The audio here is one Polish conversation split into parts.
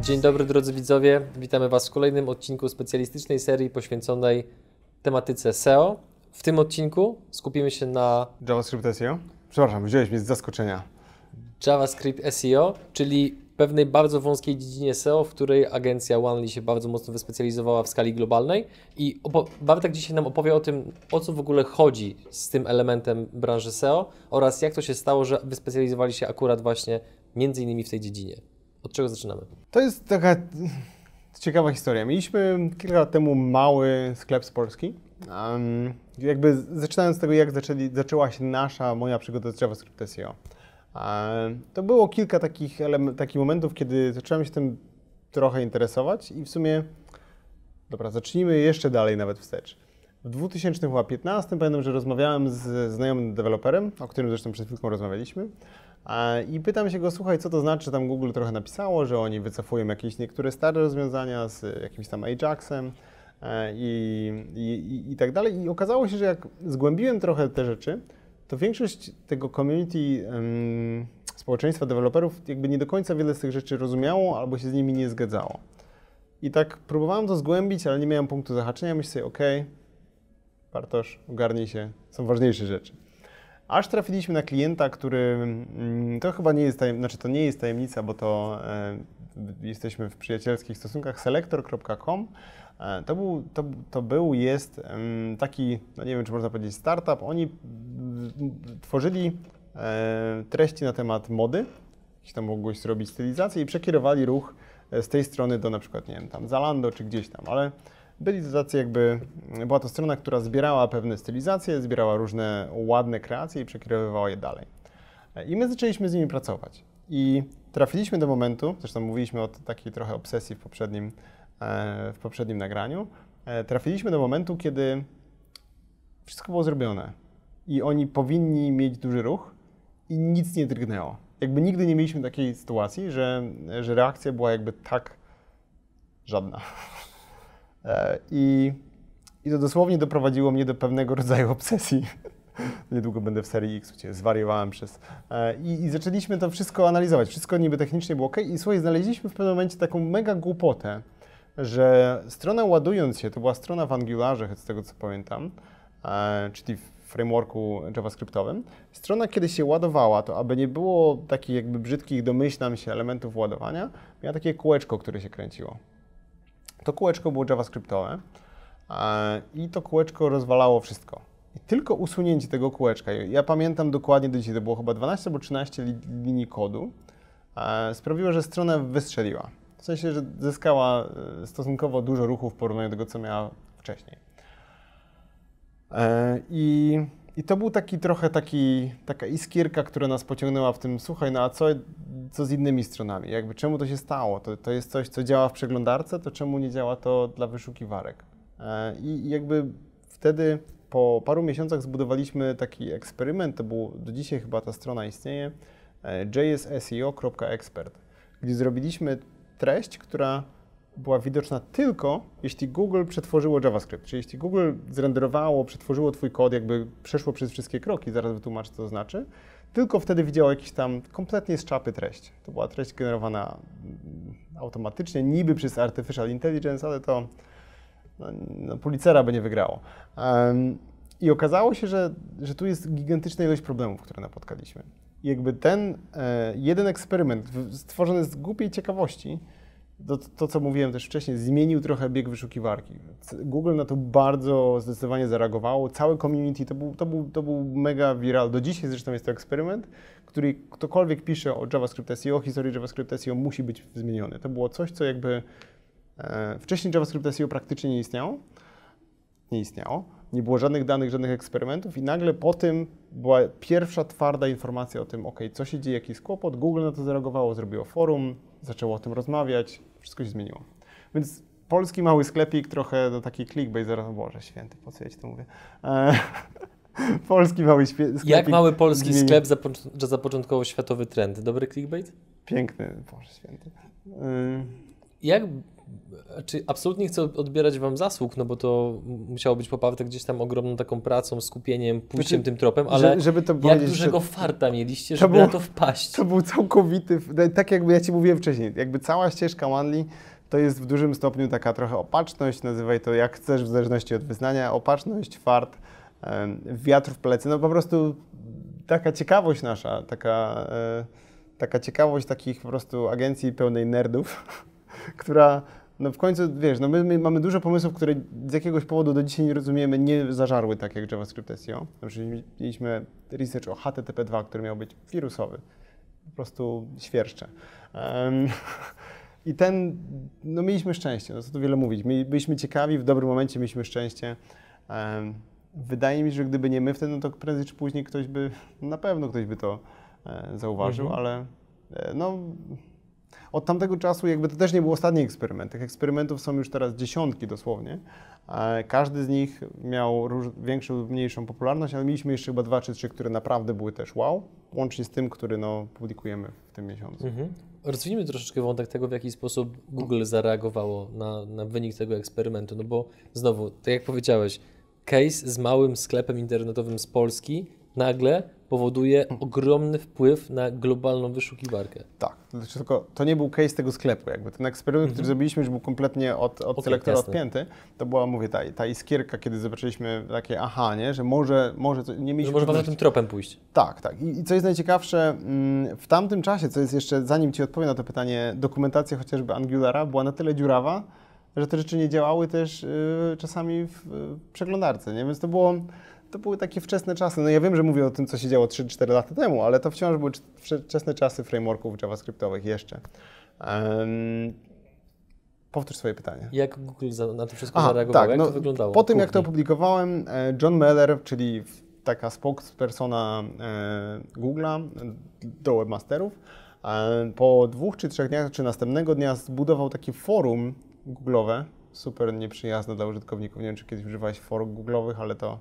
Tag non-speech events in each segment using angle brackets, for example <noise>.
Dzień dobry drodzy widzowie, witamy Was w kolejnym odcinku specjalistycznej serii poświęconej tematyce SEO. W tym odcinku skupimy się na JavaScript SEO? Przepraszam, wziąłeś mnie z zaskoczenia. JavaScript SEO, czyli pewnej bardzo wąskiej dziedzinie SEO, w której agencja OneLi się bardzo mocno wyspecjalizowała w skali globalnej. I Bartek dzisiaj nam opowie o tym, o co w ogóle chodzi z tym elementem branży SEO oraz jak to się stało, że wyspecjalizowali się akurat właśnie między innymi w tej dziedzinie. Od czego zaczynamy? To jest taka ciekawa historia. Mieliśmy kilka lat temu mały sklep z Polski. Um, jakby zaczynając od tego, jak zaczęli, zaczęła się nasza, moja przygoda z JavaScript SEO. To było kilka takich, takich momentów, kiedy zacząłem się tym trochę interesować i w sumie, dobra, zacznijmy jeszcze dalej nawet wstecz. W 2015 pamiętam, że rozmawiałem z znajomym deweloperem, o którym zresztą przed chwilką rozmawialiśmy. I pytam się go, słuchaj, co to znaczy, tam Google trochę napisało, że oni wycofują jakieś niektóre stare rozwiązania z jakimś tam Ajaxem e, i, i, i, i tak dalej. I okazało się, że jak zgłębiłem trochę te rzeczy, to większość tego community em, społeczeństwa deweloperów jakby nie do końca wiele z tych rzeczy rozumiało albo się z nimi nie zgadzało. I tak próbowałem to zgłębić, ale nie miałem punktu zahaczenia. Myślę sobie, okej, Bartosz, ogarnij się, są ważniejsze rzeczy. Aż trafiliśmy na klienta, który, mm, to chyba nie jest tajemnica, znaczy to nie jest tajemnica, bo to e, jesteśmy w przyjacielskich stosunkach, selector.com. E, to, był, to, to był, jest taki, no nie wiem, czy można powiedzieć startup. Oni tworzyli e, treści na temat mody, jakieś tam mogłeś robić stylizację i przekierowali ruch e, z tej strony do na przykład, nie wiem, tam Zalando czy gdzieś tam, ale byli to tacy jakby, była to strona, która zbierała pewne stylizacje, zbierała różne ładne kreacje i przekierowywała je dalej. I my zaczęliśmy z nimi pracować. I trafiliśmy do momentu, zresztą mówiliśmy o takiej trochę obsesji w poprzednim, w poprzednim nagraniu, e, trafiliśmy do momentu, kiedy wszystko było zrobione i oni powinni mieć duży ruch i nic nie drgnęło. Jakby nigdy nie mieliśmy takiej sytuacji, że, że reakcja była jakby tak żadna. E, I, I to dosłownie doprowadziło mnie do pewnego <laughs> rodzaju obsesji. Niedługo będę w serii X, gdzie zwariowałem przez. E, I, I zaczęliśmy to wszystko analizować. Wszystko niby technicznie było ok. I słuchaj, znaleźliśmy w pewnym momencie taką mega głupotę, że strona ładując się, to była strona w Angularze, z tego co pamiętam, e, czyli w frameworku javascriptowym. Strona, kiedy się ładowała, to aby nie było takich jakby brzydkich, domyślam się, elementów ładowania, miała takie kółeczko, które się kręciło. To kółeczko było javascriptowe e, i to kółeczko rozwalało wszystko. I tylko usunięcie tego kółeczka, ja pamiętam dokładnie do dzisiaj, to było chyba 12 albo 13 li, linii kodu, e, sprawiło, że strona wystrzeliła. W sensie, że zyskała e, stosunkowo dużo ruchów w porównaniu do tego, co miała wcześniej. E, I, I to był taki trochę taki, taka iskierka, która nas pociągnęła w tym, słuchaj, no a co, co z innymi stronami? Jakby czemu to się stało? To, to jest coś, co działa w przeglądarce, to czemu nie działa to dla wyszukiwarek? E, I, jakby wtedy po paru miesiącach zbudowaliśmy taki eksperyment, to był, do dzisiaj chyba ta strona istnieje, jsseo.expert, gdzie zrobiliśmy treść, która była widoczna tylko, jeśli Google przetworzyło JavaScript. Czyli jeśli Google zrenderowało, przetworzyło Twój kod, jakby przeszło przez wszystkie kroki, zaraz wytłumaczę, co to znaczy, tylko wtedy widziało jakiś tam kompletnie z czapy treść. To była treść generowana automatycznie, niby przez Artificial Intelligence, ale to no, no, by nie wygrało. Um, I okazało się, że, że tu jest gigantyczna ilość problemów, które napotkaliśmy. Jakby ten e, jeden eksperyment stworzony z głupiej ciekawości, to, to, co mówiłem też wcześniej, zmienił trochę bieg wyszukiwarki. Google na to bardzo zdecydowanie zareagowało. Całe community to był, to był, to był mega viral. Do dzisiaj zresztą jest to eksperyment, który ktokolwiek pisze o JavaScript SEO, historii JavaScript SEO musi być zmieniony. To było coś, co jakby e, wcześniej JavaScript SEO praktycznie nie istniało. Nie istniało. Nie było żadnych danych, żadnych eksperymentów i nagle po tym była pierwsza twarda informacja o tym, ok, co się dzieje, jaki jest kłopot. Google na to zareagowało, zrobiło forum, zaczęło o tym rozmawiać, wszystko się zmieniło. Więc polski mały sklepik, trochę no, taki clickbait, zaraz, Boże święty, po co ja ci to mówię? E, <laughs> polski mały sklepik. Jak mały polski zmieni... sklep zapoczątkował światowy trend? Dobry clickbait? Piękny, Boże święty. E, jak czy absolutnie chcę odbierać wam zasług, no bo to musiało być poparte gdzieś tam ogromną taką pracą, skupieniem, pójściem Znaczy, tym tropem, ale że- żeby to jak dużego że- farta mieliście, to żeby było- na to wpaść. To był całkowity, tak jakby ja Ci mówiłem wcześniej, jakby cała ścieżka Manli to jest w dużym stopniu taka trochę opatrzność, nazywaj to jak chcesz w zależności od wyznania, opatrzność, fart, wiatr w plecy, no po prostu taka ciekawość nasza, taka, e, taka ciekawość takich po prostu agencji pełnej nerdów, <laughs> która no w końcu, wiesz, no my, my mamy dużo pomysłów, które z jakiegoś powodu do dzisiaj nie rozumiemy, nie zażarły tak jak JavaScript SEO. Na przykład mieliśmy research o HTTP2, który miał być wirusowy po prostu świerszcze. Em, <laughs> I ten, no mieliśmy szczęście, no co tu wiele mówić. My byliśmy ciekawi, w dobrym momencie mieliśmy szczęście. Em, wydaje mi się, że gdyby nie my wtedy, no to prędzej czy później ktoś by, na pewno ktoś by to e, zauważył, Mhm. ale e, no od tamtego czasu jakby to też nie był ostatni eksperyment. Tych eksperymentów są już teraz dziesiątki dosłownie. E, Każdy z nich miał róż, większą lub mniejszą popularność, ale mieliśmy jeszcze chyba dwa czy trzy, które naprawdę były też wow, łącznie z tym, który no, publikujemy w tym miesiącu. Mhm. Rozwiniemy troszeczkę wątek tego, w jaki sposób Google zareagowało na, na wynik tego eksperymentu. No bo znowu, tak jak powiedziałeś, case z małym sklepem internetowym z Polski nagle powoduje ogromny wpływ na globalną wyszukiwarkę. Tak, znaczy tylko to nie był case tego sklepu, jakby ten eksperyment, który zrobiliśmy, już był kompletnie od, od Okej, selektora jasne. odpięty. To była, mówię, ta, ta iskierka, kiedy zobaczyliśmy takie aha, nie, że może, może co, nie Że mieliśmy może wam za pewności. tym tropem pójść. Tak, tak. I, I co jest najciekawsze, mm, w tamtym czasie, co jest jeszcze, zanim Ci odpowiem na to pytanie, dokumentacja chociażby Angulara była na tyle dziurawa, że te rzeczy nie działały też y, czasami w przeglądarce, nie? Więc to było, to były takie wczesne czasy. No ja wiem, że mówię o tym, co się działo 3-4 lata temu, ale to wciąż były cz- wcze- wczesne czasy frameworków javascriptowych jeszcze. Em, powtórz swoje pytanie. Jak Google na to wszystko Aha, zareagował? jak no, to wyglądało? Po tym, jak to opublikowałem, e, John Meller, czyli taka spokespersona e, Google'a do webmasterów, e, po dwóch czy trzech dniach, czy następnego dnia zbudował takie forum Google'owe, super nieprzyjazne dla użytkowników. Nie wiem, czy kiedyś używałeś forum Google'owych, ale to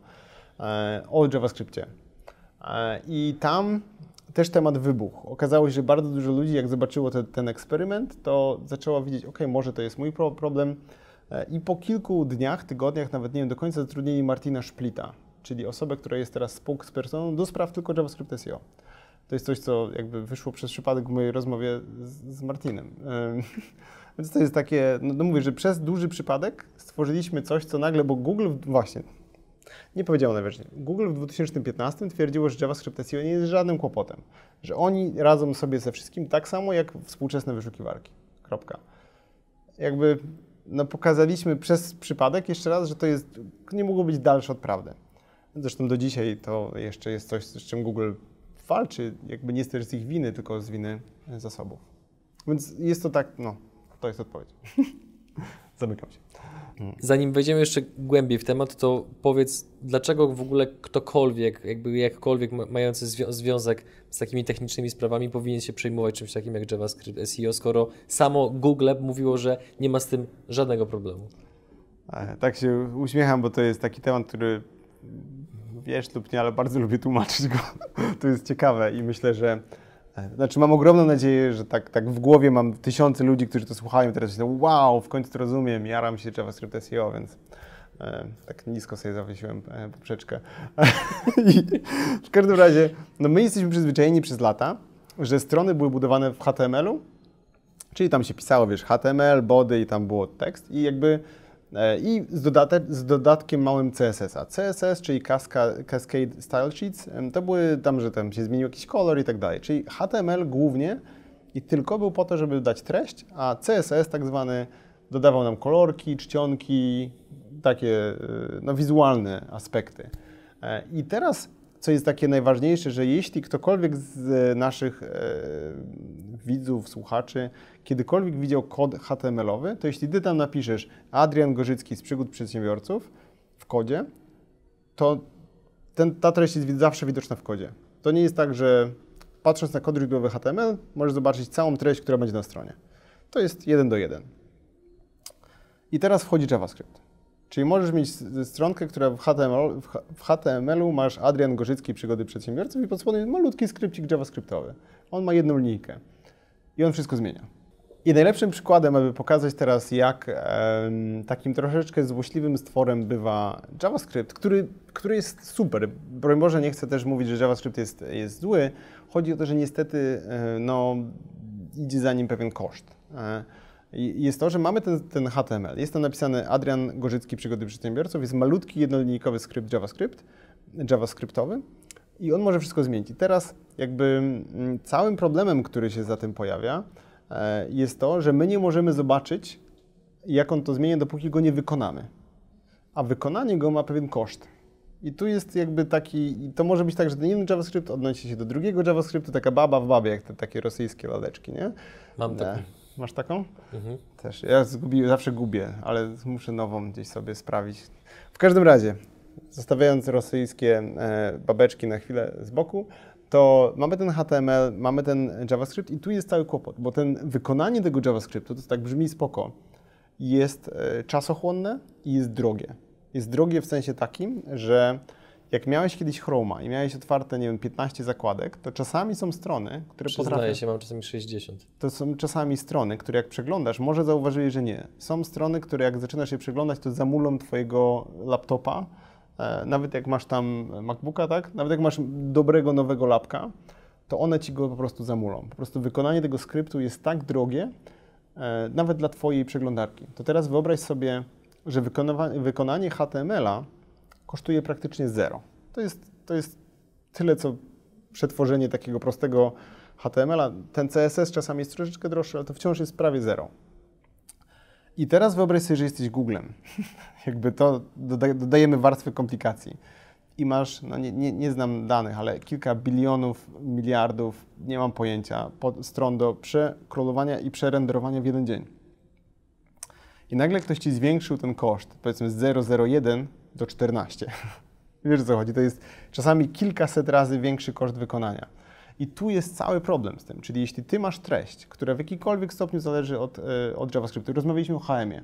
o JavaScriptie. E, I tam też temat wybuchł. Okazało się, że bardzo dużo ludzi, jak zobaczyło te, ten eksperyment, to zaczęło widzieć, ok, może to jest mój pro problem. E, I po kilku dniach, tygodniach, nawet nie wiem do końca, zatrudnili Martina Splita, czyli osobę, która jest teraz spokespersoną do spraw tylko JavaScript SEO. To jest coś, co jakby wyszło przez przypadek w mojej rozmowie z, z Martinem. Em, <laughs> Więc to jest takie, no, no mówię, że przez duży przypadek stworzyliśmy coś, co nagle, bo Google, właśnie, nie powiedziało najwyżej. Google w 2015 twierdziło, że JavaScript SEO nie jest żadnym kłopotem. Że oni radzą sobie ze wszystkim tak samo jak współczesne wyszukiwarki. Kropka. Jakby no, pokazaliśmy przez przypadek jeszcze raz, że to jest, nie mogło być dalsze od prawdy. Zresztą do dzisiaj to jeszcze jest coś, z czym Google walczy, jakby nie z ich winy, tylko z winy zasobów. Więc jest to tak, no, to jest odpowiedź. <laughs> Zamykam się. Zanim wejdziemy jeszcze głębiej w temat, to powiedz, dlaczego w ogóle ktokolwiek, jakby jakkolwiek ma- mający zwią- związek z takimi technicznymi sprawami powinien się przejmować czymś takim jak JavaScript SEO, skoro samo Google mówiło, że nie ma z tym żadnego problemu. E, Tak się uśmiecham, bo to jest taki temat, który wiesz lub nie, ale bardzo lubię tłumaczyć go. <laughs> To jest ciekawe i myślę, że znaczy mam ogromną nadzieję, że tak, tak w głowie mam tysiące ludzi, którzy to słuchają teraz myślą, wow, w końcu to rozumiem, jaram się JavaScript SEO, więc e, tak nisko sobie zawiesiłem e, poprzeczkę. <laughs> W każdym razie, no my jesteśmy przyzwyczajeni przez lata, że strony były budowane w HTML-u, Czyli tam się pisało, wiesz, HTML, body i tam było tekst i jakby i z, z dodatkiem małym CSS-a. CSS, czyli Casca, Cascade Style Sheets, to były tam, że tam się zmienił jakiś kolor i tak dalej. Czyli HTML głównie i tylko był po to, żeby dać treść, a CSS tak zwany dodawał nam kolorki, czcionki, takie e, no, wizualne aspekty. E, I teraz, co jest takie najważniejsze, że jeśli ktokolwiek z naszych e, widzów, słuchaczy, kiedykolwiek widział kod HTML-owy, to jeśli ty tam napiszesz Adrian Gorzycki z przygód przedsiębiorców w kodzie, to ten, ta treść jest zawsze widoczna w kodzie. To nie jest tak, że patrząc na kod źródłowy HTML, możesz zobaczyć całą treść, która będzie na stronie. To jest jeden do jeden. I teraz wchodzi JavaScript. Czyli możesz mieć stronkę, która w HTML, w HTML-u masz Adrian Gorzycki przygody przedsiębiorców i pod spodem malutki skrypcik JavaScriptowy. On ma jedną linijkę i on wszystko zmienia. I najlepszym przykładem, aby pokazać teraz, jak em, takim troszeczkę złośliwym stworem bywa JavaScript, który, który jest super. Broń Boże, nie chcę też mówić, że JavaScript jest, jest zły. Chodzi o to, że niestety e, no, idzie za nim pewien koszt. E, jest to, że mamy ten, ten HTML. Jest tam napisany Adrian Gorzycki, Przygody Przedsiębiorców. Jest malutki, jednolinijkowy skrypt JavaScript, JavaScriptowy i on może wszystko zmienić. I teraz jakby mm, całym problemem, który się za tym pojawia, e, jest to, że my nie możemy zobaczyć, jak on to zmienia, dopóki go nie wykonamy. A wykonanie go ma pewien koszt. I tu jest jakby taki, to może być tak, że ten jeden JavaScript odnosi się do drugiego JavaScriptu, taka baba w babie, jak te takie rosyjskie laleczki, nie? Mam Nie. Masz taką? Mhm. Też. Ja zgubiłem, zawsze gubię, ale muszę nową gdzieś sobie sprawić. W każdym razie, zostawiając rosyjskie e, babeczki na chwilę z boku, to mamy ten HTML, mamy ten JavaScript i tu jest cały kłopot, bo ten wykonanie tego JavaScriptu, to tak brzmi spoko, jest e, czasochłonne i jest drogie. Jest drogie w sensie takim, że jak miałeś kiedyś Chroma i miałeś otwarte, nie wiem, 15 zakładek, to czasami są strony, które potrafią... Przyznaję się, mam czasami 60. To są czasami strony, które jak przeglądasz, może zauważyłeś, że nie. Są strony, które jak zaczynasz je przeglądać, to zamulą twojego laptopa. E, nawet jak masz tam MacBooka, tak? Nawet jak masz dobrego, nowego lapka, to one ci go po prostu zamulą. Po prostu wykonanie tego skryptu jest tak drogie, e, nawet dla twojej przeglądarki. To teraz wyobraź sobie, że wykonanie HTML-a kosztuje praktycznie zero. To jest, to jest tyle, co przetworzenie takiego prostego HTML-a. Ten CSS czasami jest troszeczkę droższy, ale to wciąż jest prawie zero. I teraz wyobraź sobie, że jesteś Googlem. <laughs> Jakby to doda- dodajemy warstwę komplikacji. I masz, no nie, nie, nie znam danych, ale kilka bilionów, miliardów, nie mam pojęcia, stron do przekrolowania i przerenderowania w jeden dzień. I nagle ktoś ci zwiększył ten koszt, powiedzmy z 0,01 do 14. <laughs> Wiesz o co chodzi? To jest czasami kilkaset razy większy koszt wykonania. I tu jest cały problem z tym. Czyli jeśli ty masz treść, która w jakikolwiek stopniu zależy od, e, od JavaScriptu, rozmawialiśmy o HM-ie.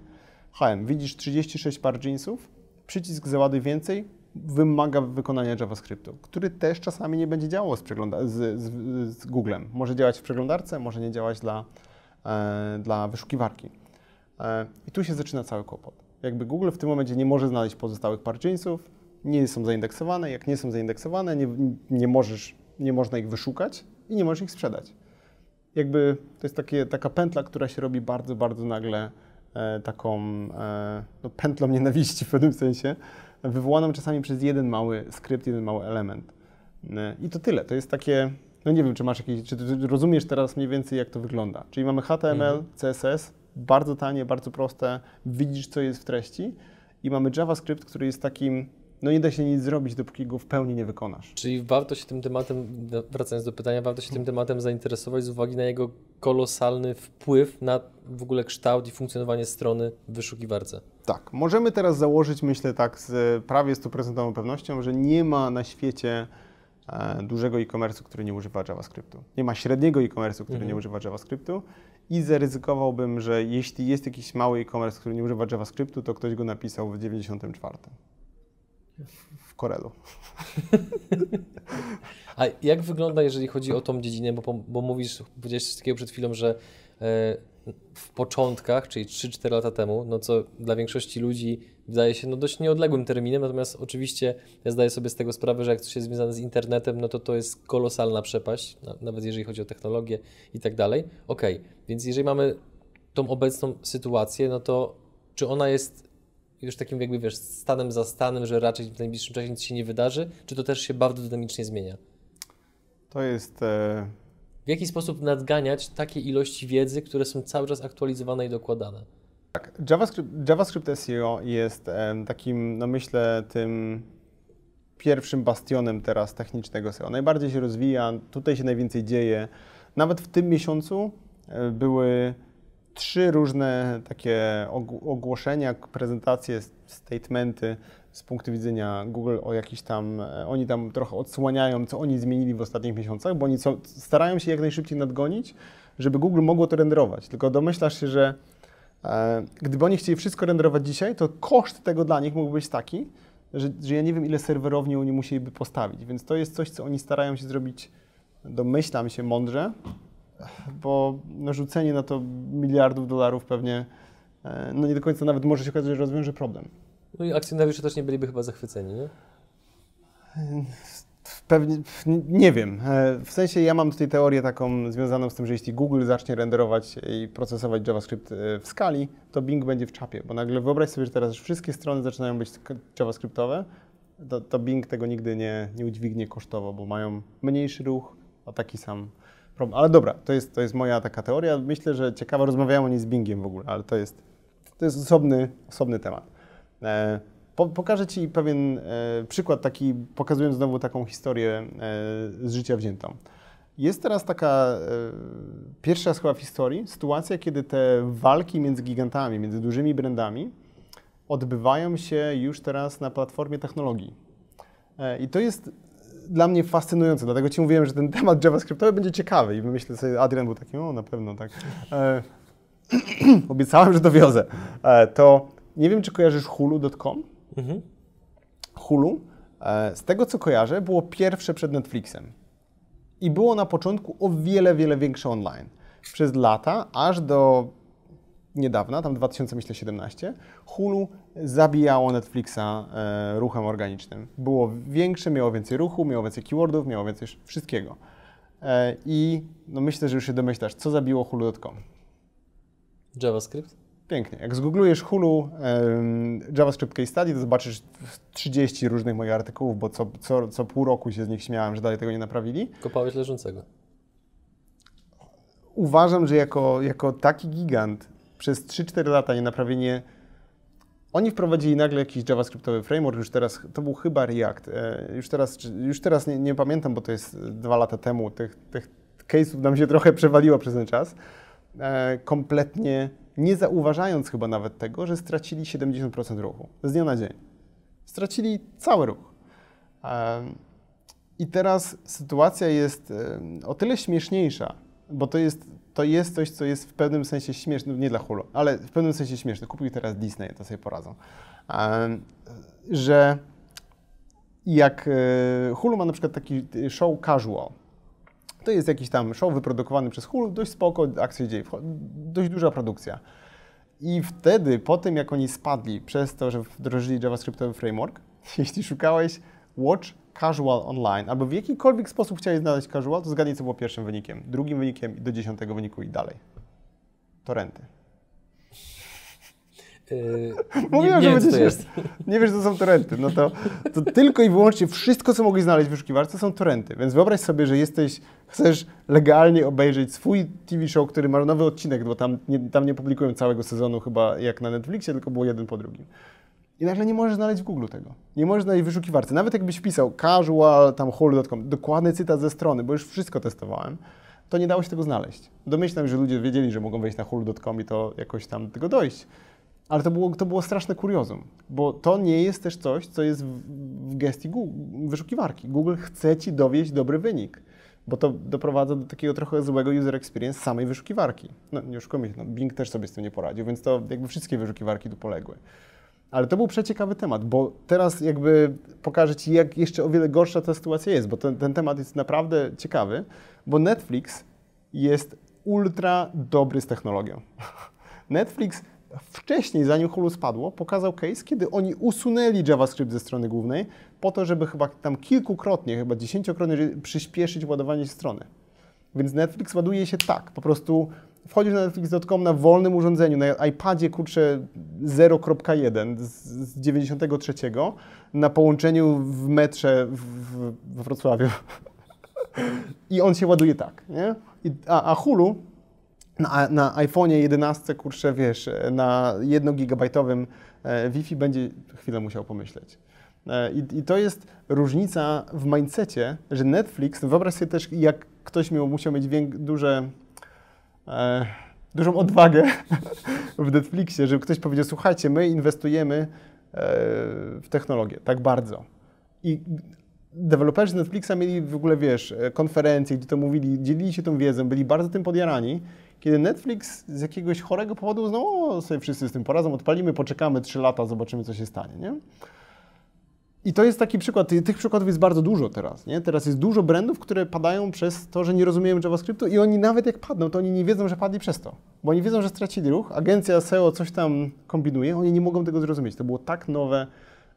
HM, widzisz 36 par jeansów, przycisk załaduj więcej, wymaga wykonania JavaScriptu, który też czasami nie będzie działał z, z, z, z Googlem. Może działać w przeglądarce, może nie działać dla, e, dla wyszukiwarki. E, I tu się zaczyna cały kłopot. Jakby Google w tym momencie nie może znaleźć pozostałych par jeansów, nie są zaindeksowane. Jak nie są zaindeksowane, nie, nie, możesz, nie można ich wyszukać i nie możesz ich sprzedać. Jakby to jest takie, taka pętla, która się robi bardzo, bardzo nagle e, taką e, no, pętlą nienawiści w pewnym sensie, wywołaną czasami przez jeden mały skrypt, jeden mały element. E, I to tyle. To jest takie, no nie wiem, czy masz jakieś, czy rozumiesz teraz mniej więcej, jak to wygląda. Czyli mamy HTML, CSS, bardzo tanie, bardzo proste, widzisz, co jest w treści i mamy JavaScript, który jest takim, no nie da się nic zrobić, dopóki go w pełni nie wykonasz. Czyli warto się tym tematem, wracając do pytania, warto się tym tematem zainteresować z uwagi na jego kolosalny wpływ na w ogóle kształt i funkcjonowanie strony w wyszukiwarce. Tak, możemy teraz założyć, myślę tak z prawie stuprocentową pewnością, że nie ma na świecie e, dużego e-commerce'u, który nie używa JavaScriptu. Nie ma średniego e-commerce'u, który Mhm. nie używa JavaScriptu i zaryzykowałbym, że jeśli jest jakiś mały e-commerce, który nie używa JavaScriptu, to ktoś go napisał w 94 w Corelu. A jak wygląda, jeżeli chodzi o tą dziedzinę, bo, bo mówisz, powiedziałeś coś takiego przed chwilą, że e, w początkach, czyli 3-4 lata temu, no co dla większości ludzi wydaje się no dość nieodległym terminem, natomiast oczywiście ja zdaję sobie z tego sprawę, że jak coś jest związane z internetem, no to to jest kolosalna przepaść, na- nawet jeżeli chodzi o technologię i tak dalej. Okej, więc jeżeli mamy tą obecną sytuację, no to czy ona jest już takim jakby, wiesz, stanem za stanem, że raczej w najbliższym czasie nic się nie wydarzy, czy to też się bardzo dynamicznie zmienia? To jest e, W jaki sposób nadganiać takie ilości wiedzy, które są cały czas aktualizowane i dokładane? JavaScript, JavaScript SEO jest takim, no myślę, tym pierwszym bastionem teraz technicznego SEO. Najbardziej się rozwija, tutaj się najwięcej dzieje. Nawet w tym miesiącu e, były trzy różne takie og- ogłoszenia, prezentacje, statementy z punktu widzenia Google o jakiś tam, e, oni tam trochę odsłaniają, co oni zmienili w ostatnich miesiącach, bo oni są, starają się jak najszybciej nadgonić, żeby Google mogło to renderować. Tylko domyślasz się, że E, Gdyby oni chcieli wszystko renderować dzisiaj, to koszt tego dla nich mógłby być taki, że, że ja nie wiem, ile serwerowni oni musieliby postawić. Więc to jest coś, co oni starają się zrobić, domyślam się, mądrze, bo no, rzucenie na to miliardów dolarów pewnie e, no nie do końca nawet może się okazać, że rozwiąże problem. No i akcjonariusze też nie byliby chyba zachwyceni, nie? Pewnie, nie wiem. E, w sensie ja mam tutaj teorię taką związaną z tym, że jeśli Google zacznie renderować i procesować JavaScript e, w skali, to Bing będzie w czapie, bo nagle wyobraź sobie, że teraz wszystkie strony zaczynają być JavaScriptowe, to, to Bing tego nigdy nie, nie udźwignie kosztowo, bo mają mniejszy ruch, a taki sam problem. Ale dobra, to jest, to jest moja taka teoria. Myślę, że ciekawa, rozmawiałem o niej z Bingiem w ogóle, ale to jest, to jest osobny, osobny temat. E, po, pokażę Ci pewien e, przykład, taki, pokazując znowu taką historię e, z życia wziętą. Jest teraz taka pierwsza chyba w historii sytuacja, kiedy te walki między gigantami, między dużymi brandami odbywają się już teraz na platformie technologii. I to jest dla mnie fascynujące, dlatego Ci mówiłem, że ten temat JavaScriptowy będzie ciekawy i myślę sobie, Adrian był taki, o na pewno tak. <clears throat> Obiecałem, że dowiozę. To nie wiem, czy kojarzysz hulu.com? Mhm. Hulu, e, z tego co kojarzę, było pierwsze przed Netflixem. I było na początku o wiele, wiele większe online. Przez lata, aż do niedawna, tam 2017, Hulu zabijało Netflixa e, ruchem organicznym. Było większe, miało więcej ruchu, miało więcej keywordów, miało więcej wszystkiego. E, I no myślę, że już się domyślasz, co zabiło Hulu.com. JavaScript? Pięknie. Jak zgooglujesz Hulu JavaScript Case Study, to zobaczysz 30 różnych moich artykułów, bo co, co, co pół roku się z nich śmiałem, że dalej tego nie naprawili. Kopałeś leżącego. Uważam, że jako, jako taki gigant przez 3-4 lata nie naprawienie oni wprowadzili nagle jakiś JavaScriptowy framework, już teraz, to był chyba React. E, już teraz, już teraz nie, nie pamiętam, bo to jest dwa lata temu, tych, tych case'ów nam się trochę przewaliło przez ten czas. E, kompletnie nie zauważając chyba nawet tego, że stracili 70% ruchu z dnia na dzień. Stracili cały ruch. I teraz sytuacja jest o tyle śmieszniejsza, bo to jest, to jest coś, co jest w pewnym sensie śmieszne, nie dla Hulu, ale w pewnym sensie śmieszne. Kupił teraz Disney, to sobie poradzą. Że jak e, Hulu ma na przykład taki show casual, to jest jakiś tam show wyprodukowany przez Hulu, dość spoko, akcja dzieje, dość duża produkcja. I wtedy, po tym jak oni spadli przez to, że wdrożyli JavaScriptowy framework, <laughs> jeśli szukałeś Watch Casual Online, albo w jakikolwiek sposób chciałeś znaleźć casual, to zgadnij, co było pierwszym wynikiem. Drugim wynikiem do dziesiątego wyniku i dalej. Torenty. Yy, <laughs> Mówiłem, nie, że będzie jest. <laughs> Nie wiesz, co są torenty. No to, to tylko i wyłącznie wszystko, co mogłeś znaleźć w wyszukiwarce, są torenty. Więc wyobraź sobie, że jesteś, chcesz legalnie obejrzeć swój TV show, który ma nowy odcinek, bo tam nie, tam nie publikują całego sezonu chyba jak na Netflixie, tylko było jeden po drugim. I nagle nie możesz znaleźć w Google tego. Nie możesz znaleźć w wyszukiwarce. Nawet jakbyś wpisał casual, tam hulu.com, dokładny cytat ze strony, bo już wszystko testowałem, to nie dało się tego znaleźć. Domyślam, że ludzie wiedzieli, że mogą wejść na hulu.com i to jakoś tam do tego dojść. Ale to było, to było straszne kuriozum, bo to nie jest też coś, co jest w, w gestii Google, wyszukiwarki. Google chce Ci dowieść dobry wynik, bo to doprowadza do takiego trochę złego user experience samej wyszukiwarki. No nie oszukujmy się, no, Bing też sobie z tym nie poradził, więc to jakby wszystkie wyszukiwarki tu poległy. Ale to był przeciekawy temat, bo teraz jakby pokażę Ci, jak jeszcze o wiele gorsza ta sytuacja jest, bo ten, ten temat jest naprawdę ciekawy, bo Netflix jest ultra dobry z technologią. <laughs> Netflix wcześniej, zanim Hulu spadło, pokazał case, kiedy oni usunęli JavaScript ze strony głównej po to, żeby chyba tam kilkukrotnie, chyba dziesięciokrotnie przyspieszyć ładowanie strony. Więc Netflix ładuje się tak, po prostu wchodzisz na Netflix.com na wolnym urządzeniu, na iPadzie kurczę 0.1 z 93 na połączeniu w metrze w, w, w Wrocławiu. <laughs> I on się ładuje tak, nie? I, a, a Hulu na, na iPhone'ie 11, kurczę, wiesz, na 1 gigabajtowym e, Wi-Fi będzie chwilę musiał pomyśleć. E, I, I, to jest różnica w mindsetie, że Netflix, no wyobraź sobie też, jak ktoś miał, musiał mieć wiek, duże, e, dużą odwagę <laughs> w Netflixie, żeby ktoś powiedział, słuchajcie, my inwestujemy e, w technologię tak bardzo. I deweloperzy Netflixa mieli w ogóle, wiesz, konferencje, gdzie to mówili, dzielili się tą wiedzą, byli bardzo tym podjarani kiedy Netflix z jakiegoś chorego powodu uznał, o, sobie wszyscy z tym poradzą, odpalimy, poczekamy 3 lata, zobaczymy, co się stanie, nie? I to jest taki przykład, tych przykładów jest bardzo dużo teraz, nie? Teraz jest dużo brandów, które padają przez to, że nie rozumieją JavaScriptu i oni nawet jak padną, to oni nie wiedzą, że padli przez to. Bo oni wiedzą, że stracili ruch, agencja SEO coś tam kombinuje, oni nie mogą tego zrozumieć. To było tak nowe,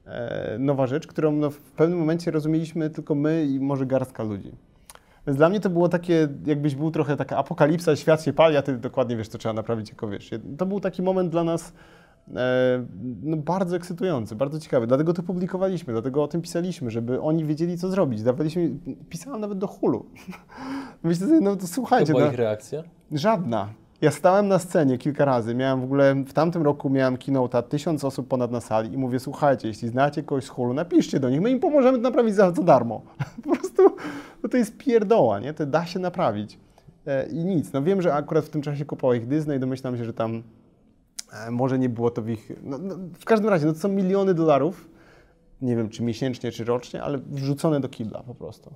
e, nowa rzecz, którą no, w pewnym momencie rozumieliśmy tylko my i może garstka ludzi. Więc dla mnie to było takie, jakbyś był trochę taka apokalipsa, świat się pali, a ty dokładnie wiesz, co trzeba naprawić, jako wiesz. To był taki moment dla nas e, no, bardzo ekscytujący, bardzo ciekawy. Dlatego to publikowaliśmy, dlatego o tym pisaliśmy, żeby oni wiedzieli, co zrobić. Dawaliśmy, pisałem nawet do hulu. <laughs> Myślę sobie, no to słuchajcie. To była no, ich reakcja? Żadna. Ja stałem na scenie kilka razy, miałem w ogóle, w tamtym roku miałem keynote'a, tysiąc osób ponad na sali i mówię, słuchajcie, jeśli znacie kogoś z hulu, napiszcie do nich, my im pomożemy to naprawić za, za darmo. <laughs> Po prostu, no to jest pierdoła, nie? To da się naprawić. E, I nic. No wiem, że akurat w tym czasie kupował ich Disney, domyślam się, że tam e, może nie było to w ich... No, no, w każdym razie, no to są miliony dolarów, nie wiem, czy miesięcznie, czy rocznie, ale wrzucone do kibla po prostu.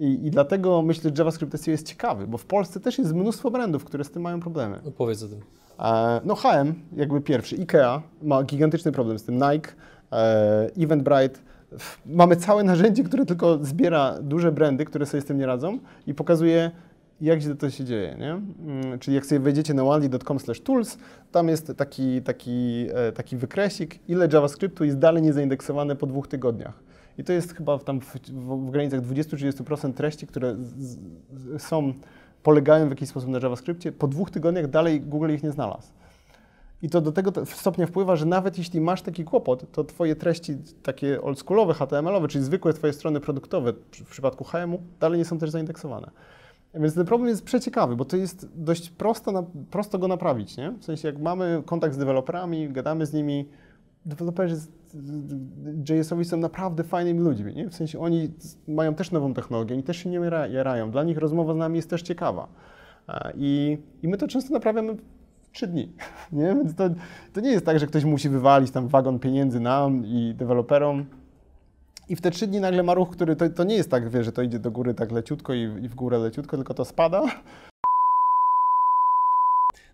I, I, dlatego myślę, że JavaScript SEO jest ciekawy, bo w Polsce też jest mnóstwo brandów, które z tym mają problemy. No powiedz o tym. E, no H&M, jakby pierwszy, IKEA ma gigantyczny problem z tym, Nike, e, Eventbrite. Mamy całe narzędzie, które tylko zbiera duże brandy, które sobie z tym nie radzą i pokazuje, jak źle to się dzieje, nie? Mm, czyli jak sobie wejdziecie na wanly.com tools, tam jest taki, taki, e, taki wykresik, ile JavaScriptu jest dalej niezaindeksowane po dwóch tygodniach. I to jest chyba tam w, w, w granicach 20-30% treści, które z, z, są, polegają w jakiś sposób na JavaScriptie. Po dwóch tygodniach dalej Google ich nie znalazł. I to do tego stopnia wpływa, że nawet jeśli masz taki kłopot, to Twoje treści takie oldschoolowe, HTML-owe, czyli zwykłe Twoje strony produktowe w przypadku HM-u, dalej nie są też zaindeksowane. Więc ten problem jest przeciekawy, bo to jest dość prosto, prosto go naprawić. Nie? W sensie, jak mamy kontakt z deweloperami, gadamy z nimi, deweloperzy JS-owi są naprawdę fajnymi ludźmi. Nie? W sensie oni mają też nową technologię, oni też się nie jarają. Dla nich rozmowa z nami jest też ciekawa. I, i my to często naprawiamy w trzy dni. <laughs> Nie? Więc to, to nie jest tak, że ktoś musi wywalić tam wagon pieniędzy nam i deweloperom. I w te trzy dni nagle ma ruch, który to, to nie jest tak, wie, że to idzie do góry tak leciutko i, i w górę leciutko, tylko to spada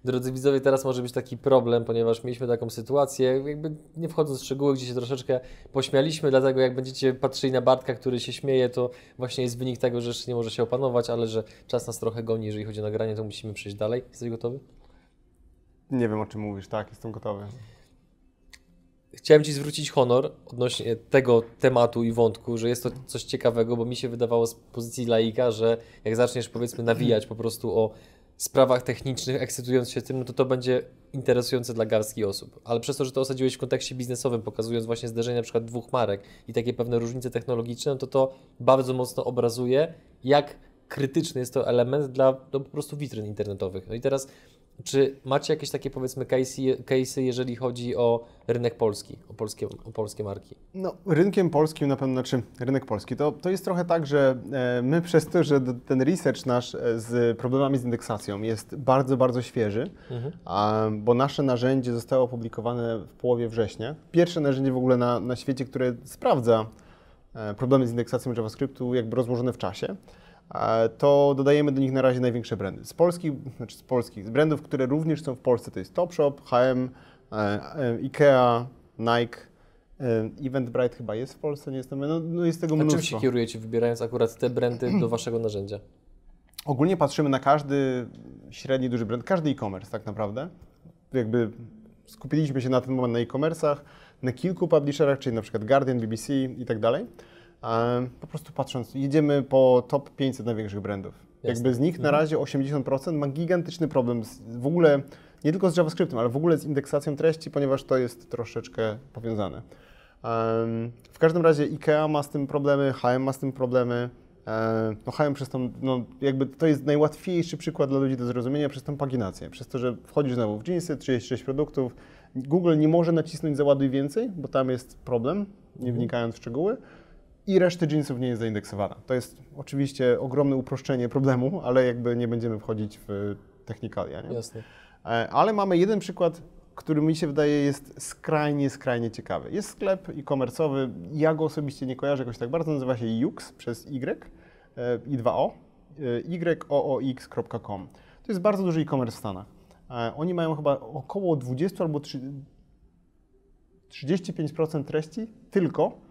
Drodzy widzowie, teraz może być taki problem, ponieważ mieliśmy taką sytuację, jakby nie wchodząc w szczegóły, gdzie się troszeczkę pośmialiśmy, dlatego jak będziecie patrzyli na Bartka, który się śmieje, to właśnie jest wynik tego, że jeszcze nie może się opanować, ale że czas nas trochę goni, jeżeli chodzi o nagranie, to musimy przejść dalej. Jesteś gotowy? Nie wiem, o czym mówisz. Tak, jestem gotowy. Chciałem Ci zwrócić honor odnośnie tego tematu i wątku, że jest to coś ciekawego, bo mi się wydawało z pozycji laika, że jak zaczniesz powiedzmy nawijać po prostu o sprawach technicznych, ekscytując się tym, no to to będzie interesujące dla garstki osób. Ale przez to, że to osadziłeś w kontekście biznesowym, pokazując właśnie zderzenie na przykład dwóch marek i takie pewne różnice technologiczne, no to to bardzo mocno obrazuje, jak krytyczny jest to element dla no, po prostu witryn internetowych. No i teraz czy macie jakieś takie powiedzmy case'y, jeżeli chodzi o rynek polski, o polskie, o polskie marki? No, rynkiem polskim na pewno, znaczy rynek polski, to, to jest trochę tak, że e, my przez to, że ten research nasz e, z problemami z indeksacją jest bardzo, bardzo świeży, mhm. a, bo nasze narzędzie zostało opublikowane w połowie września. Pierwsze narzędzie w ogóle na, na świecie, które sprawdza e, problemy z indeksacją JavaScriptu jakby rozłożone w czasie to dodajemy do nich na razie największe brandy. Z polskich, znaczy z polskich, z brandów, które również są w Polsce, to jest Topshop, H&M, Ikea, Nike, e, Eventbrite chyba jest w Polsce, nie jestem, no, no jest tego A mnóstwo. czym się kierujecie, wybierając akurat te brandy do <clears throat> Waszego narzędzia? Ogólnie patrzymy na każdy średni, duży brand, każdy e-commerce tak naprawdę. Jakby skupiliśmy się na ten moment na e-commerce'ach, na kilku publisherach, czyli na przykład Guardian, BBC i tak dalej. Po prostu patrząc, jedziemy po top 500 największych brandów. Jasne. Jakby z nich na mhm. razie 80% ma gigantyczny problem z, w ogóle, nie tylko z JavaScriptem, ale w ogóle z indeksacją treści, ponieważ to jest troszeczkę powiązane. W każdym razie IKEA ma z tym problemy, H&M ma z tym problemy. No H&M przez tą, no jakby to jest najłatwiejszy przykład dla ludzi do zrozumienia przez tą paginację. Przez to, że wchodzisz znowu w jeansy, 36 produktów, Google nie może nacisnąć załaduj więcej, bo tam jest problem, nie mhm. wnikając w szczegóły i reszty jeansów nie jest zaindeksowana. To jest oczywiście ogromne uproszczenie problemu, ale jakby nie będziemy wchodzić w technikalia. Nie? Jasne. E, ale mamy jeden przykład, który mi się wydaje jest skrajnie, skrajnie ciekawy. Jest sklep e-commerce'owy, ja go osobiście nie kojarzę jakoś tak bardzo, nazywa się Yux przez Y e, i 2O, yoox.com. To jest bardzo duży e-commerce w Stanach. E, oni mają chyba około 20 albo 35% treści tylko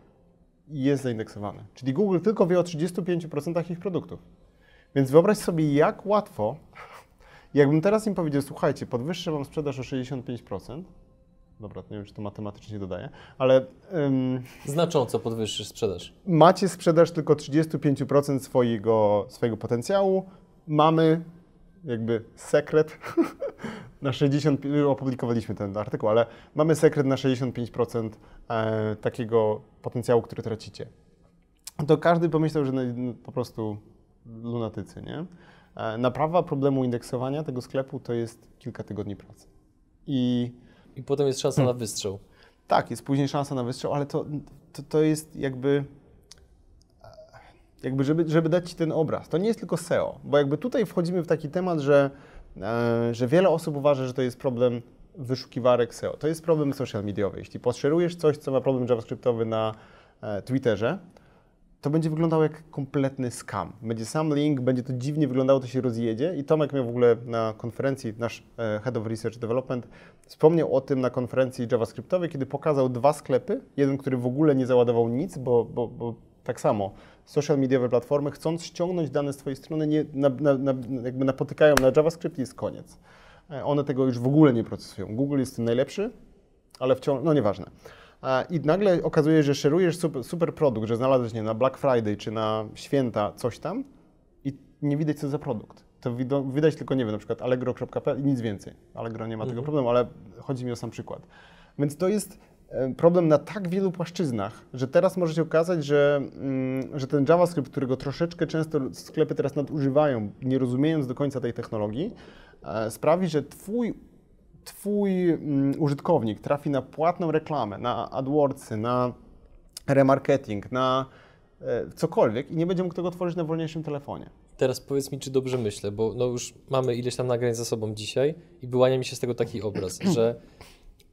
jest zaindeksowany. Czyli Google tylko wie o 35% ich produktów. Więc wyobraź sobie, jak łatwo, <laughs> jakbym teraz im powiedział, słuchajcie, podwyższę Wam sprzedaż o 65%, dobra, nie wiem, czy to matematycznie dodaje, ale ym, Znacząco podwyższysz sprzedaż. macie sprzedaż tylko 35% swojego, swojego potencjału, mamy jakby sekret <laughs> na 60, opublikowaliśmy ten artykuł, ale mamy sekret na 65% e, takiego potencjału, który tracicie. To każdy pomyślał, że po prostu lunatycy, nie? E, naprawa problemu indeksowania tego sklepu to jest kilka tygodni pracy. I I potem jest szansa na wystrzał. tak, jest później szansa na wystrzał, ale to, to, to jest jakby, jakby żeby, żeby dać Ci ten obraz. To nie jest tylko SEO, bo jakby tutaj wchodzimy w taki temat, że, że wiele osób uważa, że to jest problem wyszukiwarek SEO. To jest problem social mediowy. Jeśli poszerujesz coś, co ma problem javascriptowy na e, Twitterze, to będzie wyglądało jak kompletny scam. Będzie sam link, będzie to dziwnie wyglądało, to się rozjedzie. I Tomek miał w ogóle na konferencji, nasz e, Head of Research Development, wspomniał o tym na konferencji javascriptowej, kiedy pokazał dwa sklepy. Jeden, który w ogóle nie załadował nic, bo, bo, bo tak samo social mediowe platformy, chcąc ściągnąć dane z Twojej strony, nie, na, na, na, jakby napotykają na JavaScript i jest koniec. E, One tego już w ogóle nie procesują. Google jest tym najlepszy, ale wciąż, no nieważne. A, I nagle okazuje się, że szerujesz super, super produkt, że znalazłeś nie, na Black Friday czy na święta coś tam i nie widać co za produkt. To widać tylko, nie wiem, na przykład allegro.pl i nic więcej. Allegro nie ma tego problemu, ale chodzi mi o sam przykład. Więc to jest e, problem na tak wielu płaszczyznach, że teraz może się okazać, że, mm, że ten JavaScript, którego troszeczkę często sklepy teraz nadużywają, nie rozumiejąc do końca tej technologii, e, sprawi, że twój Twój mm, użytkownik trafi na płatną reklamę, na AdWordsy, na remarketing, na e, cokolwiek i nie będzie mógł tego tworzyć na wolniejszym telefonie. Teraz powiedz mi, czy dobrze myślę, bo no już mamy ileś tam nagrań za sobą dzisiaj i wyłania mi się z tego taki obraz, że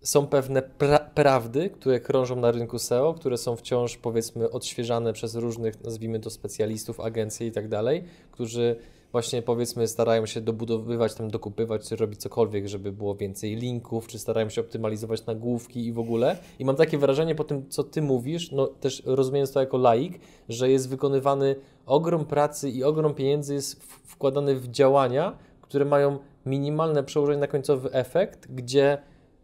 są pewne pra prawdy, które krążą na rynku SEO, które są wciąż powiedzmy odświeżane przez różnych, nazwijmy to specjalistów, agencje i tak dalej, którzy właśnie powiedzmy starają się dobudowywać, tam dokupywać, czy robić cokolwiek, żeby było więcej linków, czy starają się optymalizować nagłówki i w ogóle. I mam takie wrażenie po tym, co Ty mówisz, no też rozumiejąc to jako laik, że jest wykonywany ogrom pracy i ogrom pieniędzy jest wkładany w działania, które mają minimalne przełożenie na końcowy efekt, gdzie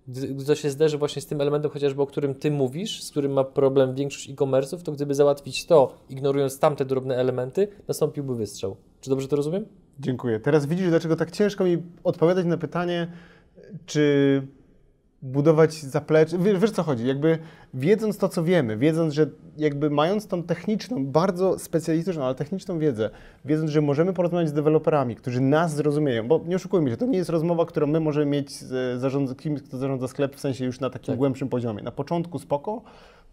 gdy to się zderzy właśnie z tym elementem, chociażby o którym Ty mówisz, z którym ma problem większość e-commerce'ów, to gdyby załatwić to, ignorując tamte drobne elementy, nastąpiłby wystrzał. Czy dobrze to rozumiem? Dziękuję. Teraz widzisz, dlaczego tak ciężko mi odpowiadać na pytanie, czy budować zaplecze. Wiesz, wiesz co chodzi? Jakby wiedząc to, co wiemy, wiedząc, że jakby mając tą techniczną, bardzo specjalistyczną, ale techniczną wiedzę, wiedząc, że możemy porozmawiać z deweloperami, którzy nas zrozumieją, bo nie oszukujmy się, to nie jest rozmowa, którą my możemy mieć z zarządza, kimś, kto zarządza sklep, w sensie już na takim Tak. głębszym poziomie. Na początku spoko,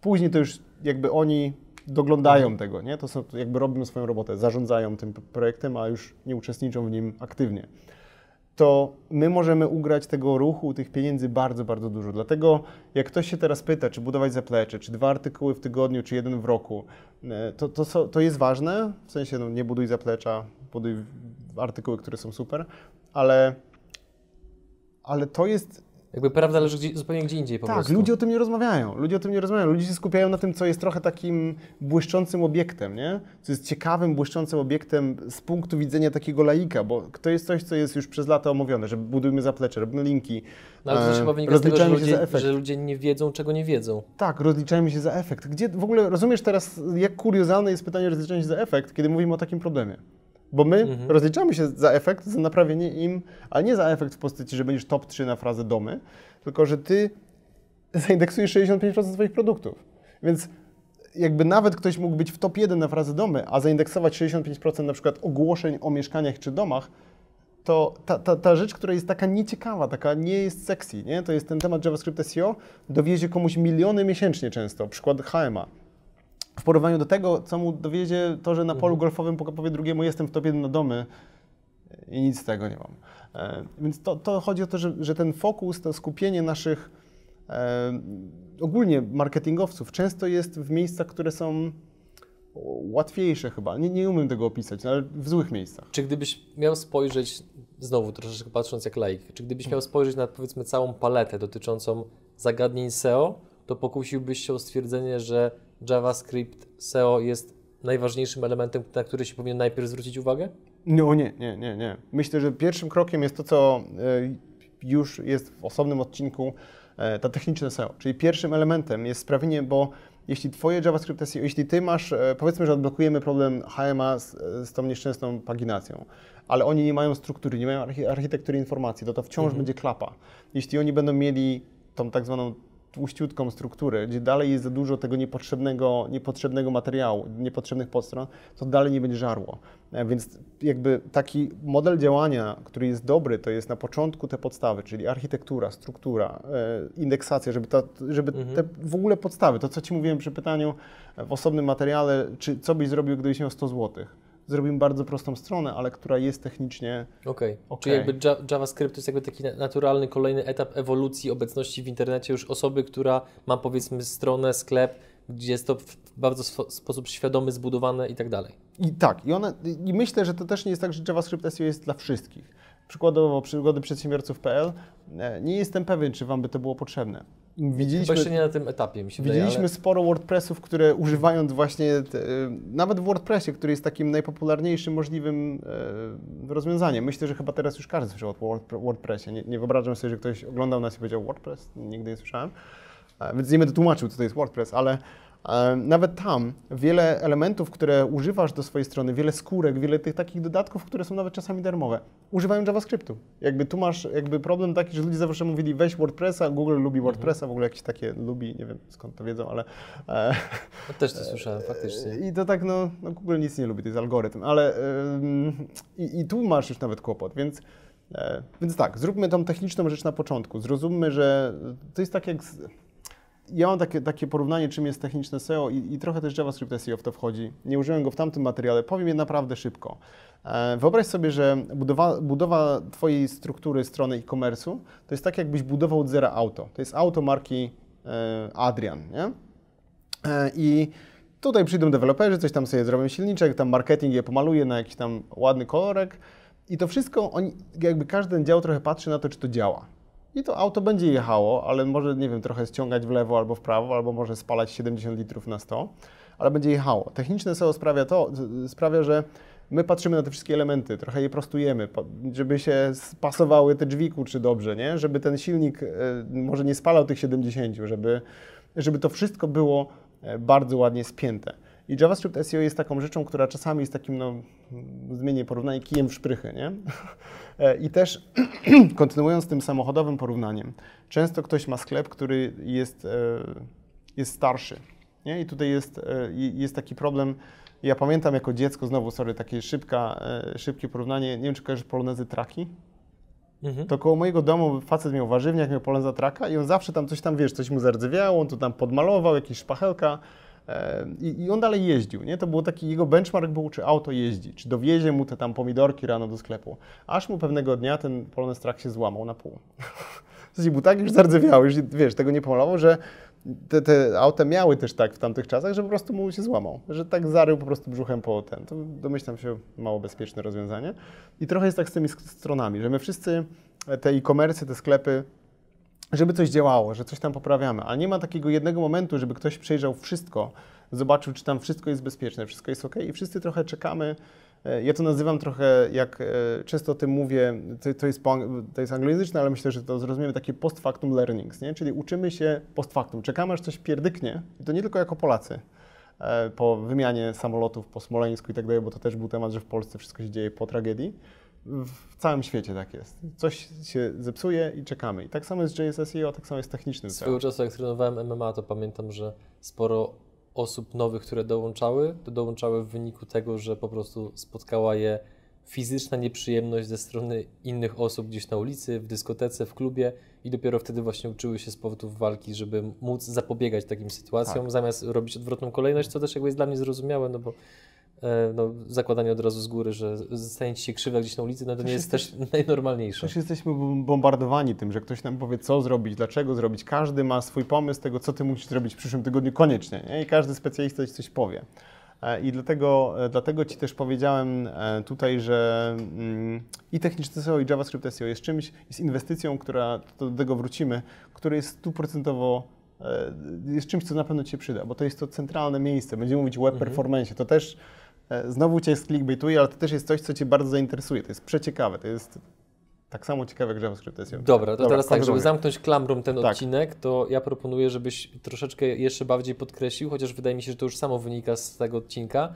później to już jakby oni doglądają tego, nie? To są, jakby robią swoją robotę, zarządzają tym projektem, a już nie uczestniczą w nim aktywnie to my możemy ugrać tego ruchu, tych pieniędzy bardzo, bardzo dużo. Dlatego jak ktoś się teraz pyta, czy budować zaplecze, czy dwa artykuły w tygodniu, czy jeden w roku, e, to, to, to jest ważne, w sensie no, nie buduj zaplecza, buduj artykuły, które są super, ale, ale to jest Jakby prawda leży gdzie, zupełnie gdzie indziej po tak, prostu. ludzie o tym nie rozmawiają. Ludzie o tym nie rozmawiają. Ludzie się skupiają na tym, co jest trochę takim błyszczącym obiektem, nie? Co jest ciekawym, błyszczącym obiektem z punktu widzenia takiego laika, bo to jest coś, co jest już przez lata omówione, że budujmy zaplecze, robimy linki. No, ale to też e, chyba wynika z tego, że rozliczajmy się za ludzie, efekt. że ludzie nie wiedzą, czego nie wiedzą. Tak, rozliczajmy się za efekt. Gdzie w ogóle rozumiesz teraz, jak kuriozalne jest pytanie o rozliczanie się za efekt, kiedy mówimy o takim problemie? Bo my Mhm. rozliczamy się za efekt, za naprawienie im, ale nie za efekt w postaci, że będziesz top 3 na frazę domy, tylko że ty zaindeksujesz 65% swoich produktów. Więc jakby nawet ktoś mógł być w top 1 na frazę domy, a zaindeksować 65% na przykład ogłoszeń o mieszkaniach czy domach, to ta, ta, ta rzecz, która jest taka nieciekawa, taka nie jest sexy, nie? to jest ten temat JavaScript SEO, dowiezie komuś miliony miesięcznie często, przykład HMA. W porównaniu do tego, co mu dowiezie to, że na polu golfowym powie drugiemu jestem w top 1 na domy i nic z tego nie mam. E, więc to, to chodzi o to, że, że ten fokus, to skupienie naszych e, ogólnie marketingowców często jest w miejscach, które są łatwiejsze chyba. Nie, nie umiem tego opisać, ale w złych miejscach. Czy gdybyś miał spojrzeć, znowu troszeczkę patrząc jak laik, czy gdybyś miał spojrzeć na powiedzmy całą paletę dotyczącą zagadnień SEO, to pokusiłbyś się o stwierdzenie, że JavaScript SEO jest najważniejszym elementem, na który się powinien najpierw zwrócić uwagę? No nie, nie, nie, nie. Myślę, że pierwszym krokiem jest to, co e, już jest w osobnym odcinku, e, ta techniczne SEO. Czyli pierwszym elementem jest sprawienie, bo jeśli Twoje JavaScript SEO, jeśli Ty masz, e, powiedzmy, że odblokujemy problem HMA z, z tą nieszczęsną paginacją, ale oni nie mają struktury, nie mają architektury informacji, to to wciąż mhm. będzie klapa. Jeśli oni będą mieli tą tak zwaną tłuściutką strukturę, gdzie dalej jest za dużo tego niepotrzebnego, niepotrzebnego materiału, niepotrzebnych podstron, to dalej nie będzie żarło. E, więc jakby taki model działania, który jest dobry, to jest na początku te podstawy, czyli architektura, struktura, e, indeksacja, żeby, ta, żeby mhm. te w ogóle podstawy, to co Ci mówiłem przy pytaniu w osobnym materiale, czy co byś zrobił, gdybyś miał 100 złotych zrobimy bardzo prostą stronę, ale która jest technicznie. Okej. Okay. okay. Czyli jakby JavaScript to jest jakby taki naturalny kolejny etap ewolucji obecności w internecie już osoby, która ma powiedzmy stronę, sklep, gdzie jest to w bardzo sposób świadomy zbudowane i tak dalej. I tak, i, one, i myślę, że to też nie jest tak, że JavaScript SEO jest dla wszystkich. Przykładowo przygody przedsiębiorców.pl e, nie jestem pewien, czy Wam by to było potrzebne. Widzieliśmy, Chyba jeszcze nie na tym etapie, mi się Widzieliśmy ale... sporo WordPressów, które używając właśnie, te, nawet w WordPressie, który jest takim najpopularniejszym możliwym e, rozwiązaniem. Myślę, że chyba teraz już każdy słyszał o WordPressie. Nie, nie wyobrażam sobie, że ktoś oglądał nas i powiedział WordPress, nigdy nie słyszałem. E, więc nie będę tłumaczył, co to jest WordPress, ale nawet tam wiele elementów, które używasz do swojej strony, wiele skórek, wiele tych takich dodatków, które są nawet czasami darmowe, używają JavaScriptu. Jakby tu masz jakby problem taki, że ludzie zawsze mówili weź WordPressa, Google lubi WordPressa, w ogóle jakieś takie lubi, nie wiem skąd to wiedzą, ale... E, no też to słyszałem, faktycznie. <laughs> I to tak, no, no, Google nic nie lubi, to jest algorytm, ale i, i tu masz już nawet kłopot, więc... E, więc tak, zróbmy tą techniczną rzecz na początku. Zrozummy, że to jest tak jak z, ja mam takie, takie porównanie, czym jest techniczne SEO i, i, trochę też JavaScript SEO w to wchodzi. Nie użyłem go w tamtym materiale, powiem je naprawdę szybko. E, wyobraź sobie, że budowa, budowa Twojej struktury strony e-commerce'u to jest tak, jakbyś budował od zera auto. To jest auto marki e, Adrian, nie? E, I tutaj przyjdą deweloperzy, coś tam sobie zrobią silniczek, tam marketing je pomaluje na jakiś tam ładny kolorek i to wszystko, oni, jakby każdy dział trochę patrzy na to, czy to działa i to auto będzie jechało, ale może, nie wiem, trochę ściągać w lewo albo w prawo, albo może spalać 70 litrów na 100, ale będzie jechało. Techniczne SEO sprawia to, sprawia, że my patrzymy na te wszystkie elementy, trochę je prostujemy, żeby się pasowały te drzwi czy dobrze, nie? Żeby ten silnik e, może nie spalał tych 70, żeby, żeby to wszystko było e, bardzo ładnie spięte. I JavaScript SEO jest taką rzeczą, która czasami jest takim, no, zmienię porównanie, kijem w szprychy, nie? E, I też <clears throat> kontynuując tym samochodowym porównaniem, często ktoś ma sklep, który jest, e, jest starszy, nie? I tutaj jest, e, jest taki problem, ja pamiętam jako dziecko, znowu, sorry, takie szybka, szybkie porównanie, nie wiem, czy kojarzysz polonezy traki? Mhm. To koło mojego domu facet miał warzywniak, miał poloneza traka i on zawsze tam coś tam, wiesz, coś mu zardzewiało, on tu tam podmalował, jakieś szpachelka, i, I, on dalej jeździł, nie? To był taki, jego benchmark był, czy auto jeździ, czy dowiezie mu te tam pomidorki rano do sklepu. Aż mu pewnego dnia ten Polonez Track się złamał na pół. <laughs> W był tak już zardzewiały, już wiesz, tego nie pomalował, że te, te auta miały też tak w tamtych czasach, że po prostu mu się złamał, że tak zarył po prostu brzuchem po ten. To domyślam się mało bezpieczne rozwiązanie. I trochę jest tak z tymi stronami, że my wszyscy te e-commerce, te sklepy żeby coś działało, że coś tam poprawiamy, ale nie ma takiego jednego momentu, żeby ktoś przejrzał wszystko, zobaczył, czy tam wszystko jest bezpieczne, wszystko jest ok i wszyscy trochę czekamy. E, ja to nazywam trochę, jak e, często o tym mówię, to, to, jest, to jest anglojęzyczne, ale myślę, że to zrozumiemy takie post factum learnings, nie? czyli uczymy się post factum. Czekamy, aż coś pierdyknie i to nie tylko jako Polacy e, po wymianie samolotów po Smoleńsku i tak dalej, bo to też był temat, że w Polsce wszystko się dzieje po tragedii w całym świecie tak jest. Coś się zepsuje i czekamy. I tak samo jest z JSSEO, tak samo jest technicznym. Swego czasu jak trenowałem MMA, to pamiętam, że sporo osób nowych, które dołączały, to dołączały w wyniku tego, że po prostu spotkała je fizyczna nieprzyjemność ze strony innych osób gdzieś na ulicy, w dyskotece, w klubie i dopiero wtedy właśnie uczyły się z powodów walki, żeby móc zapobiegać takim sytuacjom, tak. zamiast robić odwrotną kolejność, co też jakby jest dla mnie zrozumiałe, no bo no, zakładanie od razu z góry, że zostanie ci się krzywda gdzieś na ulicy, no to nie jest też <laughs> najnormalniejsze. Też jesteśmy bombardowani tym, że ktoś nam powie, co zrobić, dlaczego zrobić. Każdy ma swój pomysł tego, co ty musisz zrobić w przyszłym tygodniu koniecznie. Nie? I każdy specjalista ci coś powie. E, I dlatego, e, dlatego Ci też powiedziałem tutaj, że mm, i techniczne SEO, i JavaScript SEO jest czymś, jest inwestycją, która, do tego wrócimy, która jest stuprocentowo e, jest czymś, co na pewno Ci się przyda, bo to jest to centralne miejsce. Będziemy mówić o web performance. To też e, znowu Cię clickbaituje, ale to też jest coś, co Cię bardzo zainteresuje. To jest przeciekawe. To jest tak samo ciekawe jak JavaScript SEO. Dobra, to teraz tak, żeby zamknąć klamrą ten Tak. odcinek, to ja proponuję, żebyś troszeczkę jeszcze bardziej podkreślił, chociaż wydaje mi się, że to już samo wynika z tego odcinka,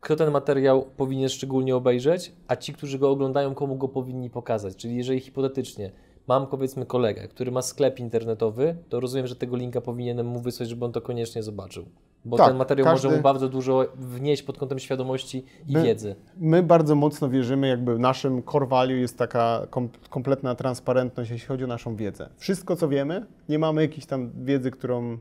kto ten materiał powinien szczególnie obejrzeć, a ci, którzy go oglądają, komu go powinni pokazać. Czyli jeżeli hipotetycznie mam powiedzmy kolegę, który ma sklep internetowy, to rozumiem, że tego linka powinienem mu wysłać, żeby on to koniecznie zobaczył. Bo Tak, ten materiał każdy- może mu bardzo dużo wnieść pod kątem świadomości i My- wiedzy. My bardzo mocno wierzymy, jakby naszym core value jest taka kom kompletna transparentność, jeśli chodzi o naszą wiedzę. Wszystko, co wiemy, nie mamy jakiejś tam wiedzy, którą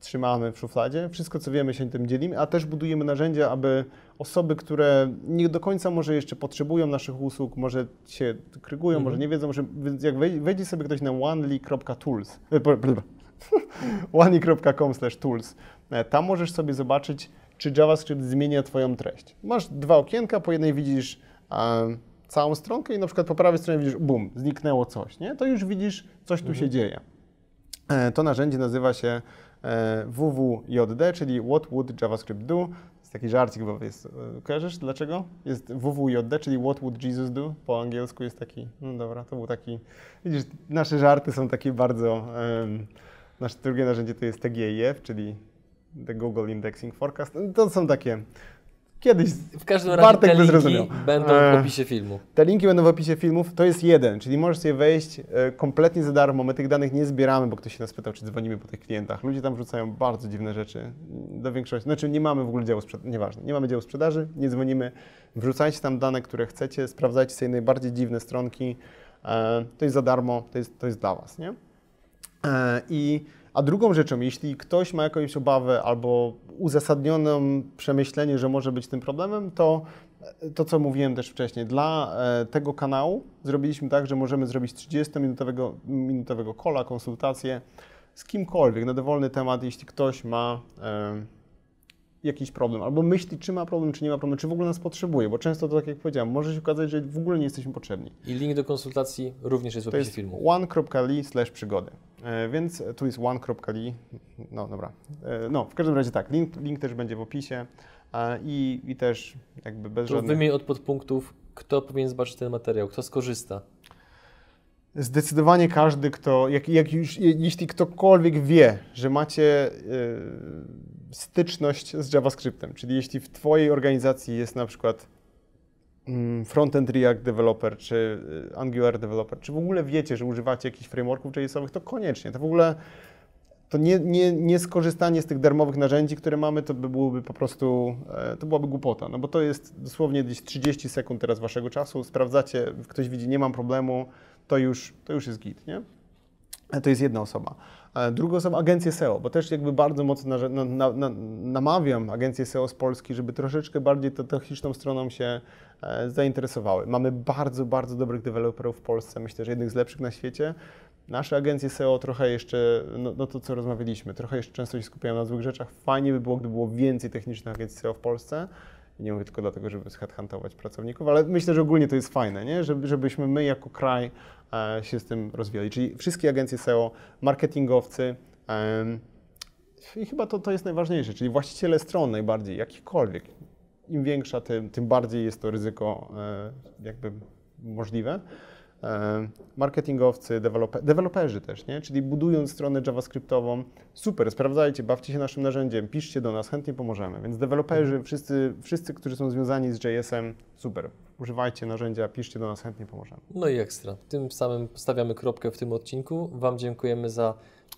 trzymamy w szufladzie. Wszystko, co wiemy, się tym dzielimy, a też budujemy narzędzia, aby osoby, które nie do końca może jeszcze potrzebują naszych usług, może się krygują, może nie wiedzą, że więc jak wej- wejdzie sobie ktoś na onely.tools, e, <laughs> e, tam możesz sobie zobaczyć, czy JavaScript zmienia Twoją treść. Masz dwa okienka, po jednej widzisz e, całą stronkę i na przykład po prawej stronie widzisz, bum, zniknęło coś, nie? To już widzisz, coś tu się dzieje. E, To narzędzie nazywa się e, WWJD, czyli What Would JavaScript Do. Jest taki żarcik, bo jest, e, kojarzysz dlaczego? Jest WWJD, czyli What Would Jesus Do. Po angielsku jest taki, no dobra, to był taki, widzisz, nasze żarty są takie bardzo, nasze drugie narzędzie to jest TGIF, czyli The Google Indexing Forecast. To są takie, kiedyś W każdym razie Bartek te linki zrozumiał. będą w Eee. opisie filmu. te linki będą w opisie filmów. To jest jeden, czyli możesz sobie wejść e, kompletnie za darmo. My tych danych nie zbieramy, bo ktoś się nas pytał, czy dzwonimy po tych klientach. Ludzie tam wrzucają bardzo dziwne rzeczy. Do większości, znaczy nie mamy w ogóle działu sprzedaży, nieważne, nie mamy działu sprzedaży, nie dzwonimy. Wrzucajcie tam dane, które chcecie, sprawdzajcie sobie najbardziej dziwne stronki. E, To jest za darmo, to jest, to jest dla Was, nie? E, I, a drugą rzeczą, jeśli ktoś ma jakąś obawę albo uzasadnioną przemyślenie, że może być tym problemem, to to, co mówiłem też wcześniej, dla e, tego kanału zrobiliśmy tak, że możemy zrobić 30-minutowego minutowego kola, konsultację z kimkolwiek na dowolny temat, jeśli ktoś ma e, jakiś problem, albo myśli, czy ma problem, czy nie ma problemu, czy w ogóle nas potrzebuje, bo często to, tak jak powiedziałem, może się okazać, że w ogóle nie jesteśmy potrzebni. I link do konsultacji również jest w To opisie jest filmu. slash przygody. E, Więc tu jest one.li. No dobra. E, No, w każdym razie tak, link, link też będzie w opisie i, i też jakby bez To żadnych... wymień od podpunktów, kto powinien zobaczyć ten materiał, kto skorzysta. Zdecydowanie każdy, kto, jak, jak już, je- jeśli ktokolwiek wie, że macie e, styczność z JavaScriptem, czyli jeśli w Twojej organizacji jest na przykład frontend React developer, czy y, Angular developer, czy w ogóle wiecie, że używacie jakichś frameworków JS-owych, to koniecznie. To w ogóle to nie, nie, nie skorzystanie z tych darmowych narzędzi, które mamy, to by byłoby po prostu, e, to byłaby głupota, no bo to jest dosłownie gdzieś 30 sekund teraz waszego czasu, sprawdzacie, ktoś widzi, nie mam problemu, to już, to już jest git, nie? E, To jest jedna osoba. Druga osoba, agencje SEO, bo też jakby bardzo mocno na, na, na, namawiam agencje SEO z Polski, żeby troszeczkę bardziej tą techniczną stroną się e, zainteresowały. Mamy bardzo, bardzo dobrych deweloperów w Polsce, myślę, że jednych z lepszych na świecie. Nasze agencje SEO trochę jeszcze, no, no to co rozmawialiśmy, trochę jeszcze często się skupiają na złych rzeczach. Fajnie by było, gdyby było więcej technicznych agencji SEO w Polsce. I nie mówię tylko dlatego, żeby headhuntować pracowników, ale myślę, że ogólnie to jest fajne, nie? Żeby, żebyśmy my jako kraj się z tym rozwijali. Czyli wszystkie agencje SEO, marketingowcy i chyba to, to jest najważniejsze, czyli właściciele stron najbardziej, jakichkolwiek. Im większa, tym, tym bardziej jest to ryzyko e, jakby możliwe. E, Marketingowcy, dewelope, deweloperzy też, nie? czyli budując stronę javascriptową, super, sprawdzajcie, bawcie się naszym narzędziem, piszcie do nas, chętnie pomożemy. Więc deweloperzy, wszyscy, wszyscy którzy są związani z JS-em, super, używajcie narzędzia, piszcie do nas, chętnie pomożemy. No i ekstra. Tym samym stawiamy kropkę w tym odcinku. Wam dziękujemy za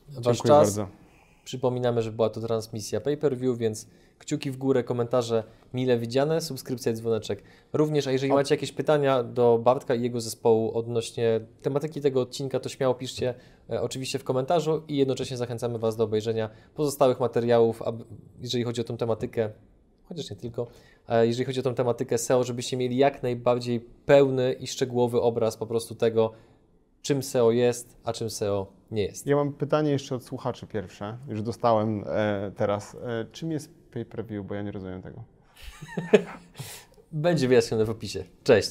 Wasz Dziękuję czas. bardzo. Przypominamy, że była to transmisja pay-per-view, więc kciuki w górę, komentarze mile widziane, subskrypcja i dzwoneczek. Również, a jeżeli macie jakieś pytania do Bartka i jego zespołu odnośnie tematyki tego odcinka, to śmiało piszcie e, oczywiście w komentarzu i jednocześnie zachęcamy Was do obejrzenia pozostałych materiałów, aby, jeżeli chodzi o tą tematykę, chociaż nie tylko, e, jeżeli chodzi o tą tematykę SEO, żebyście mieli jak najbardziej pełny i szczegółowy obraz po prostu tego, czym SEO jest, a czym SEO nie jest. Ja mam pytanie jeszcze od słuchaczy pierwsze, już dostałem e, teraz. E, czym jest pay-per-view, bo ja nie rozumiem tego. <laughs> Będzie wyjaśnione w opisie. Cześć!